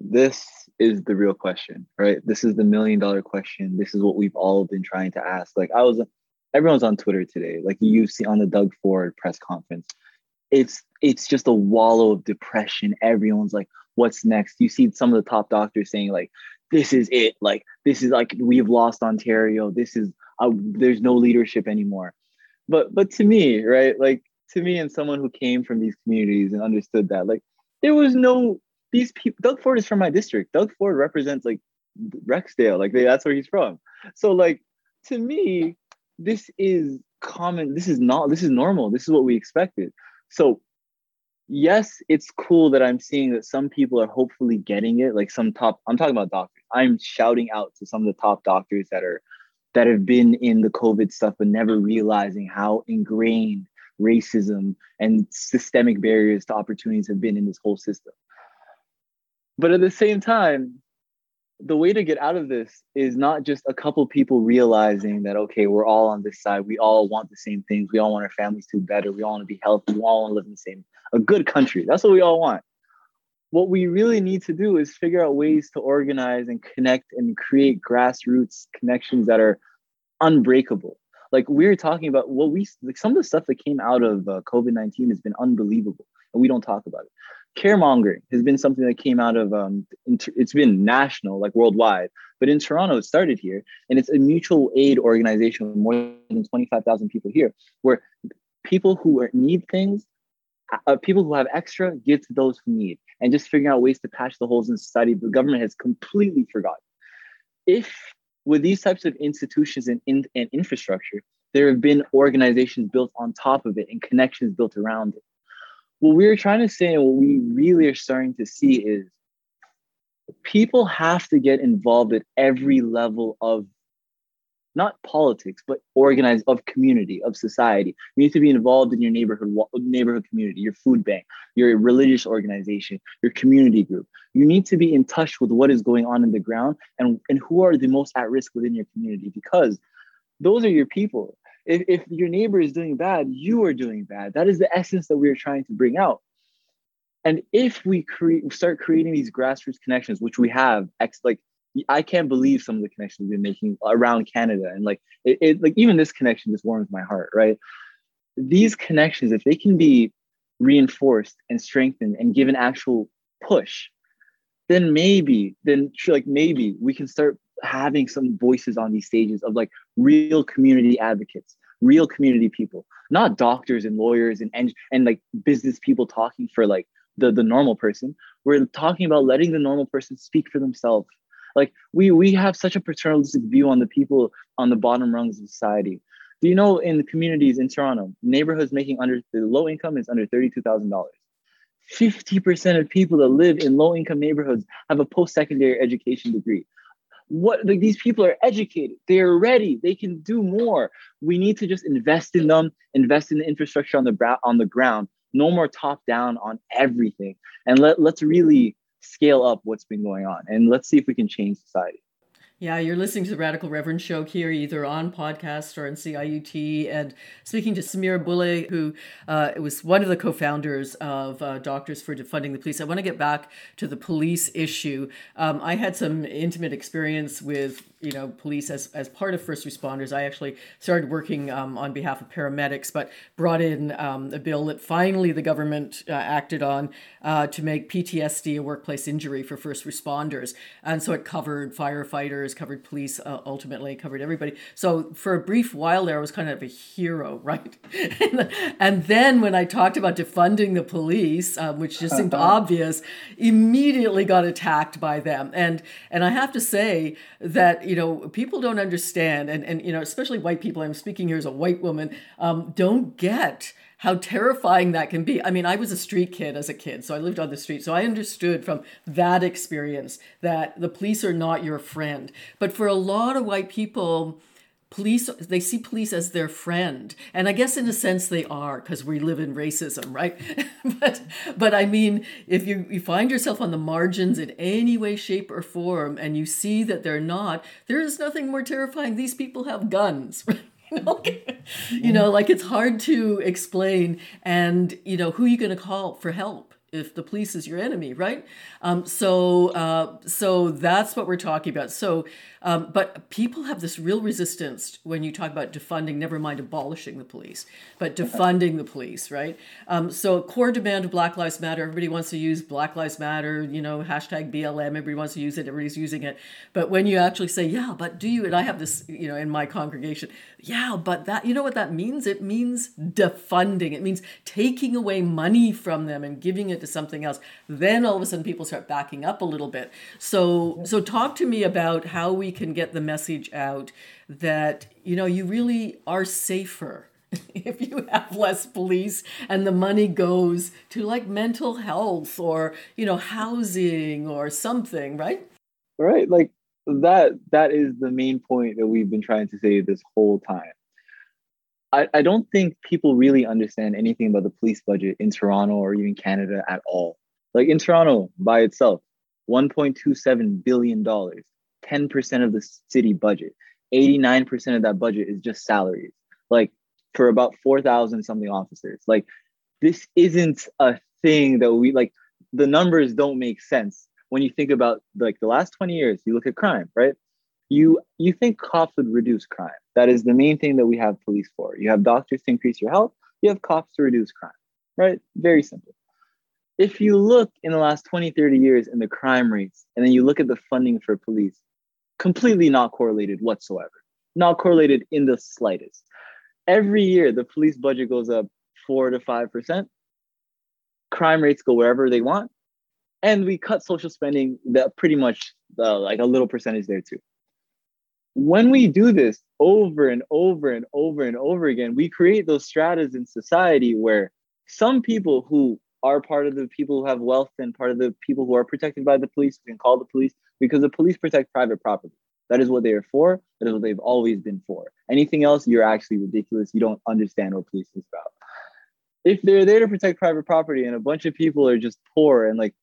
[SPEAKER 5] This is the real question, right? This is the million dollar question. This is what we've all been trying to ask. Like I was, everyone's on Twitter today. Like you see on the Doug Ford press conference, it's it's just a wallow of depression. Everyone's like, "What's next?" You see some of the top doctors saying like, "This is it. Like this is like we've lost Ontario. This is uh, there's no leadership anymore." But but to me, right? Like to me and someone who came from these communities and understood that like there was no these people doug ford is from my district. Doug ford represents like rexdale like they, that's where he's from. So like to me this is common this is not this is normal. This is what we expected. So yes it's cool that i'm seeing that some people are hopefully getting it like some top i'm talking about doctors. I'm shouting out to some of the top doctors that are that have been in the covid stuff but never realizing how ingrained racism and systemic barriers to opportunities have been in this whole system. But at the same time, the way to get out of this is not just a couple people realizing that okay we're all on this side. We all want the same things. We all want our families to be better. We all want to be healthy. We all want to live in the same a good country. That's what we all want. What we really need to do is figure out ways to organize and connect and create grassroots connections that are unbreakable like we are talking about what we like some of the stuff that came out of uh, COVID nineteen has been unbelievable, and we don't talk about it. caremongering has been something that came out of um, inter- it's been national like worldwide but in toronto it started here and it's a mutual aid organization with more than 25000 people here where people who need things uh, people who have extra give to those who need and just figuring out ways to patch the holes in society the government has completely forgotten if with these types of institutions and, in, and infrastructure there have been organizations built on top of it and connections built around it. What we're trying to say and what we really are starting to see is people have to get involved at every level of not politics but organized of community of society you need to be involved in your neighborhood neighborhood community your food bank your religious organization your community group you need to be in touch with what is going on in the ground and, and who are the most at risk within your community because those are your people if, if your neighbor is doing bad, you are doing bad. That is the essence that we're trying to bring out. And if we create, start creating these grassroots connections, which we have, ex, like I can't believe some of the connections we've been making around Canada, and like it, it, like even this connection just warms my heart, right? These connections, if they can be reinforced and strengthened and given actual push, then maybe, then like maybe we can start having some voices on these stages of like real community advocates real community people not doctors and lawyers and and, and like business people talking for like the the normal person. We're talking about letting the normal person speak for themselves like we we have such a paternalistic view on the people on the bottom rungs of society. Do you know in the communities in toronto neighborhoods making under the low income is under $32000 50% of people that live in low income neighborhoods have a post-secondary education degree. What like these people are educated. They're ready. They can do more. We need to just invest in them invest in the infrastructure on the bra- on the ground. No more top down on everything. And let, let's really scale up what's been going on and let's see if we can change society
[SPEAKER 2] yeah, you're listening to the Radical Reverend show here, either on podcast or on CIUT, and speaking to Semir Bulle, who uh, was one of the co-founders of uh, Doctors for Defunding the Police. I want to get back to the police issue. Um, I had some intimate experience with you know police as, as part of first responders. I actually started working um, on behalf of paramedics but brought in um, a bill that finally the government uh, acted on uh, to make ptsd a workplace injury for first responders. And so it covered firefighters covered police uh, ultimately covered everybody. So for a brief while there i was kind of a hero right? And then when i talked about defunding the police um, which just seemed uh-huh. obvious immediately got attacked by them. And and i have to say that you know people don't understand and and you know especially white people i'm speaking here as a white woman um, don't get how terrifying that can be. I mean i was a street kid as a kid so i lived on the street so i understood from that experience that the police are not your friend. But for a lot of white people police they see police as their friend. And i guess in a sense they are because we live in racism right? But but i mean if you, you find yourself on the margins in any way shape or form and you see that they're not there is nothing more terrifying. These people have guns you know like it's hard to explain. And you know who are you going to call for help if the police is your enemy, right? Um, so, uh, so that's what we're talking about. So, um, but people have this real resistance when you talk about defunding, never mind abolishing the police, but defunding the police, right? Um, so, core demand of Black Lives Matter. Everybody wants to use Black Lives Matter, you know, hashtag BLM. Everybody wants to use it. Everybody's using it. But when you actually say, yeah, but do you? And I have this, you know, in my congregation. Yeah, but that, you know what that means? It means defunding. It means taking away money from them and giving it to something else. Then all of a sudden, people start backing up a little bit. So, so talk to me about how we can get the message out that you know you really are safer if you have less police and the money goes to like mental health or you know housing or something right?
[SPEAKER 5] Right like that that is the main point that we've been trying to say this whole time. I, I don't think people really understand anything about the police budget in Toronto or even Canada at all. Like in Toronto by itself, $1.27 billion 10% of the city budget. 89% of that budget is just salaries. Like for about 4,000 something officers. Like this isn't a thing that we like the numbers don't make sense. When you think about like the last 20 years you look at crime right? You you think cops would reduce crime. That is the main thing that we have police for. You have doctors to increase your health. You have cops to reduce crime right? Very simple. If you look in the last 20, 30 years in the crime rates, and then you look at the funding for police, completely not correlated whatsoever, not correlated in the slightest. Every year, the police budget goes up four to 5%. Crime rates go wherever they want. And we cut social spending that pretty much uh, like a little percentage there too. When we do this over and over and over and over again, we create those stratas in society where some people who are part of the people who have wealth and part of the people who are protected by the police can call the police because the police protect private property. That is what they are for. That is what they've always been for. Anything else, you're actually ridiculous. You don't understand what police is about. If they're there to protect private property and a bunch of people are just poor and like,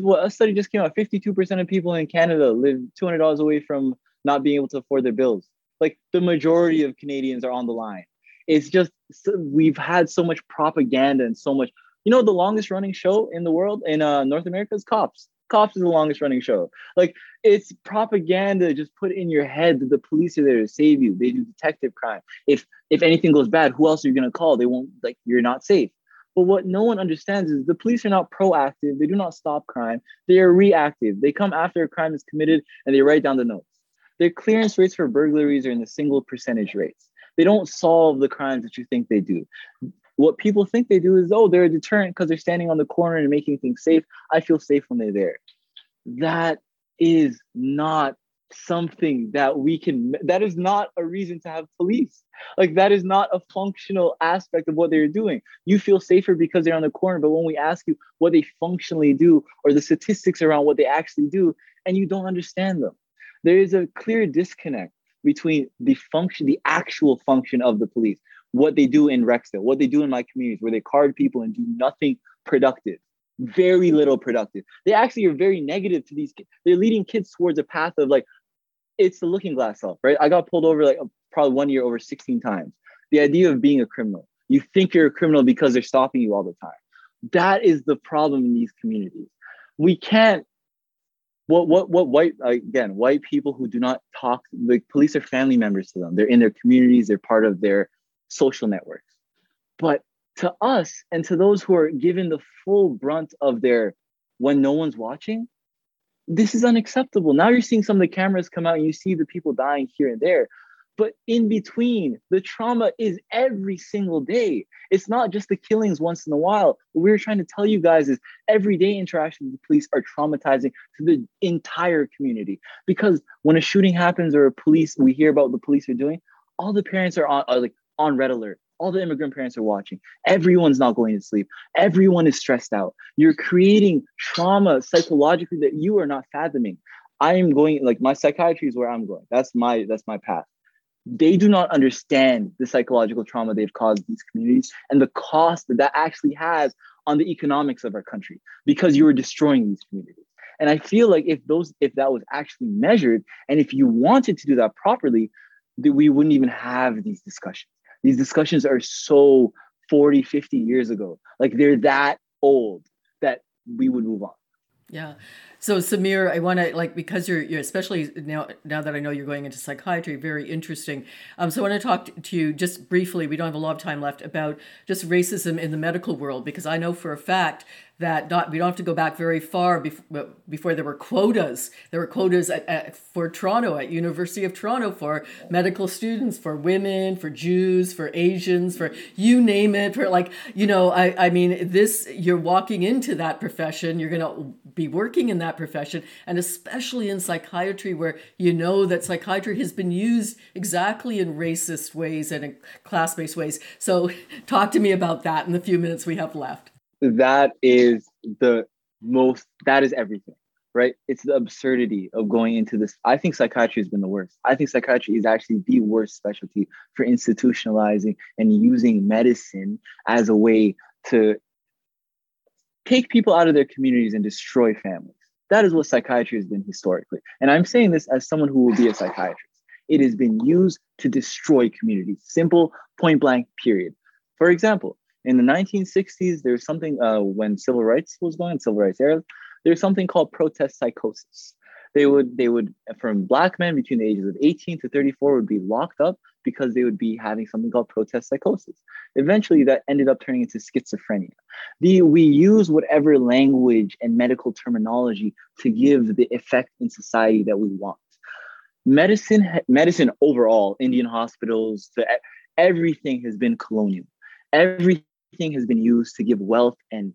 [SPEAKER 5] well, a study just came out 52% of people in Canada live $200 away from not being able to afford their bills. Like the majority of Canadians are on the line. It's just, we've had so much propaganda and so much you know the longest running show in the world in uh, North America is Cops. Cops is the longest running show. Like it's propaganda just put in your head that the police are there to save you. They do detective crime. If if anything goes bad, who else are you gonna call? They won't like you're not safe. But what no one understands is the police are not proactive. They do not stop crime. They are reactive. They come after a crime is committed and they write down the notes. Their clearance rates for burglaries are in the single percentage rates. They don't solve the crimes that you think they do what people think they do is, oh, they're a deterrent because they're standing on the corner and making things safe. I feel safe when they're there. That is not something that we can that is not a reason to have police like that is not a functional aspect of what they're doing you feel safer because they're on the corner but when we ask you what they functionally do or the statistics around what they actually do and you don't understand them there is a clear disconnect between the function the actual function of the police what they do in Rexdale, what they do in my communities, where they card people and do nothing productive, very little productive. They actually are very negative to these kids. They're leading kids towards a path of like, it's the looking glass self, right? I got pulled over like probably one year over 16 times. The idea of being a criminal. You think you're a criminal because they're stopping you all the time. That is the problem in these communities. We can't what what what white again white people who do not talk the police are family members to them they're in their communities they're part of their social networks. But to us and to those who are given the full brunt of their when no one's watching, this is unacceptable. Now you're seeing some of the cameras come out and you see the people dying here and there. But in between, the trauma is every single day. It's not just the killings once in a while. What we're trying to tell you guys is everyday interactions with the police are traumatizing to the entire community. Because when a shooting happens or a police, we hear about what the police are doing, all the parents are on are like on red alert. All the immigrant parents are watching. Everyone's not going to sleep. Everyone is stressed out. You're creating trauma psychologically that you are not fathoming. I am going like my psychiatry is where I'm going. That's my that's my path. They do not understand the psychological trauma they've caused these communities and the cost that that actually has on the economics of our country because you are destroying these communities. And I feel like if those if that was actually measured and if you wanted to do that properly, that we wouldn't even have these discussions these discussions are so 40 50 years ago. Like they're that old that we would move on.
[SPEAKER 2] Yeah. So Semir i want to like because you're you're especially now now that i know you're going into psychiatry very interesting. Um, so i want to talk to you just briefly we don't have a lot of time left about just racism in the medical world because i know for a fact that not we don't have to go back very far before, before there were quotas. There were quotas at, at, for Toronto at University of Toronto for medical students, for women, for Jews, for Asians, for you name it. For like you know, I I mean, this you're walking into that profession. You're gonna be working in that profession, and especially in psychiatry, where you know that psychiatry has been used exactly in racist ways and in class-based ways. So, talk to me about that in the few minutes we have left
[SPEAKER 5] that is the most that is everything right? It's the absurdity of going into this. I think psychiatry has been the worst. I think psychiatry is actually the worst specialty for institutionalizing and using medicine as a way to take people out of their communities and destroy families. That is what psychiatry has been historically. And i'm saying this as someone who will be a psychiatrist. It has been used to destroy communities. Simple point blank period. For example in the 1960s, there's something uh, when civil rights was going, civil rights era, there's something called protest psychosis. They would, they would, from black men between the ages of 18 to 34 would be locked up because they would be having something called protest psychosis. Eventually, that ended up turning into schizophrenia. The, we use whatever language and medical terminology to give the effect in society that we want. Medicine, medicine overall, Indian hospitals, everything has been colonial. Everything has been used to give wealth and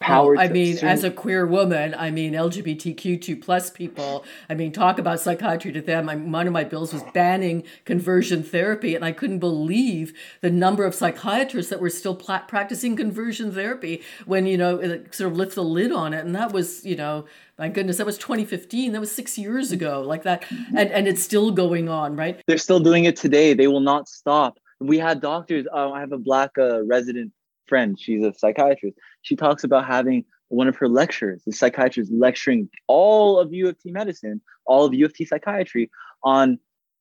[SPEAKER 5] power.
[SPEAKER 2] I mean, as a queer woman, I mean LGBTQ2 plus people. I mean, talk about psychiatry to them. I, one of my bills was banning conversion therapy, and I couldn't believe the number of psychiatrists that were still pla- practicing conversion therapy when you know it sort of lift the lid on it, and that was you know. My goodness, that was 2015. That was six years ago, like that, and and it's still going on, right?
[SPEAKER 5] They're still doing it today. They will not stop. We had doctors. Uh, I have a black uh, resident friend. She's a psychiatrist. She talks about having one of her lectures, the psychiatrist lecturing all of U of T medicine, all of U of T psychiatry on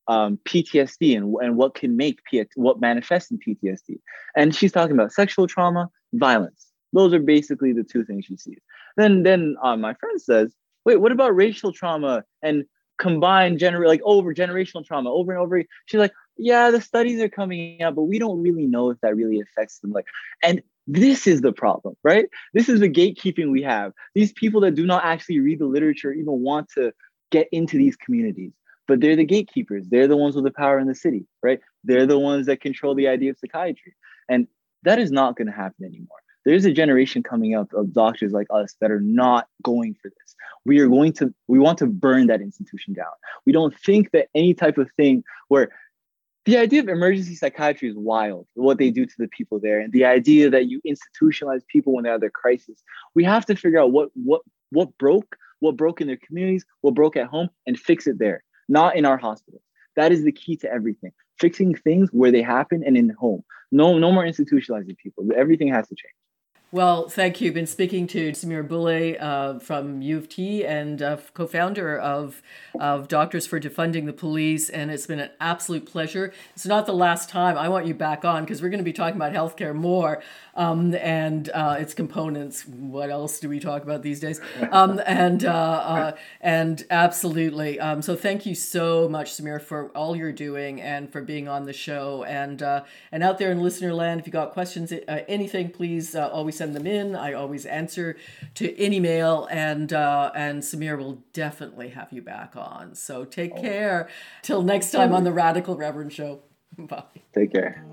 [SPEAKER 5] um, PTSD and, and what can make P- what manifests in PTSD. And she's talking about sexual trauma, violence. Those are basically the two things she sees. Then, then uh, my friend says, "Wait, what about racial trauma and combined gener like over generational trauma over and over?" She's like, yeah, the studies are coming out, but we don't really know if that really affects them. Like, and this is the problem, right? This is the gatekeeping we have. These people that do not actually read the literature even want to get into these communities, but they're the gatekeepers. They're the ones with the power in the city, right? They're the ones that control the idea of psychiatry. And that is not going to happen anymore. There's a generation coming up of doctors like us that are not going for this. We are going to, we want to burn that institution down. We don't think that any type of thing where the idea of emergency psychiatry is wild what they do to the people there and the idea that you institutionalize people when they're at their crisis. We have to figure out what what what broke what broke in their communities what broke at home and fix it there not in our hospitals. That is the key to everything fixing things where they happen and in home. No no more institutionalizing people. Everything has to change
[SPEAKER 2] well, thank you. Been speaking to Semir Bulle uh, from U of T and uh, co-founder of of Doctors for Defunding the Police, and it's been an absolute pleasure. It's not the last time. I want you back on because we're going to be talking about healthcare more um, and uh, its components. What else do we talk about these days? Um, and uh, uh, and absolutely. Um, so thank you so much, Semir, for all you're doing and for being on the show. And uh, and out there in listener land, if you got questions, anything, please always send them in. I always answer to any mail, and uh, and Semir will definitely have you back on. So take oh. care. Till next time on the Radical Reverend Show. Bye.
[SPEAKER 5] Take care.